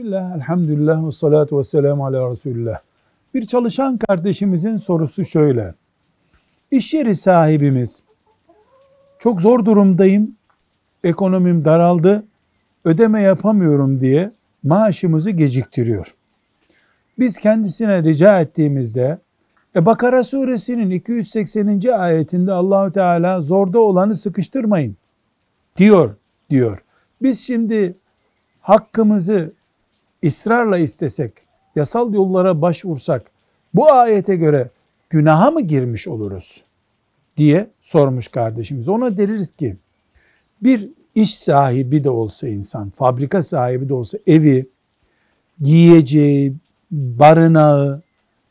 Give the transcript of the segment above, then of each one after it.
Bismillah, elhamdülillah ve salatu ve selamu ala Resulullah. Bir çalışan kardeşimizin sorusu şöyle. İş yeri sahibimiz, çok zor durumdayım, ekonomim daraldı, ödeme yapamıyorum diye maaşımızı geciktiriyor. Biz kendisine rica ettiğimizde e Bakara suresinin 280. ayetinde Allahü Teala zorda olanı sıkıştırmayın diyor diyor. Biz şimdi hakkımızı ısrarla istesek, yasal yollara başvursak bu ayete göre günaha mı girmiş oluruz diye sormuş kardeşimiz. Ona deriz ki bir iş sahibi de olsa insan, fabrika sahibi de olsa evi, giyeceği, barınağı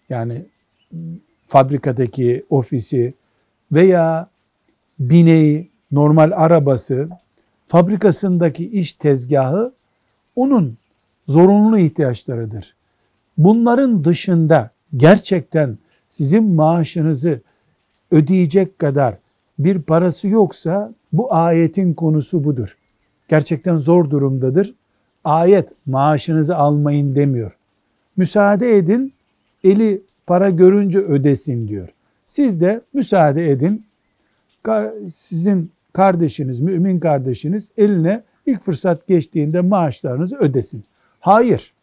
yani fabrikadaki ofisi veya bineği, normal arabası, fabrikasındaki iş tezgahı onun zorunlu ihtiyaçlarıdır. Bunların dışında gerçekten sizin maaşınızı ödeyecek kadar bir parası yoksa bu ayetin konusu budur. Gerçekten zor durumdadır. Ayet maaşınızı almayın demiyor. Müsaade edin, eli para görünce ödesin diyor. Siz de müsaade edin. Sizin kardeşiniz, mümin kardeşiniz eline ilk fırsat geçtiğinde maaşlarınızı ödesin. Hayır.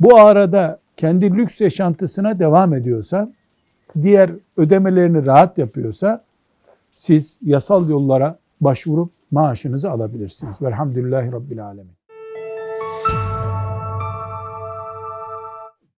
Bu arada kendi lüks yaşantısına devam ediyorsa, diğer ödemelerini rahat yapıyorsa siz yasal yollara başvurup maaşınızı alabilirsiniz. Velhamdülillahi Rabbil Alemin.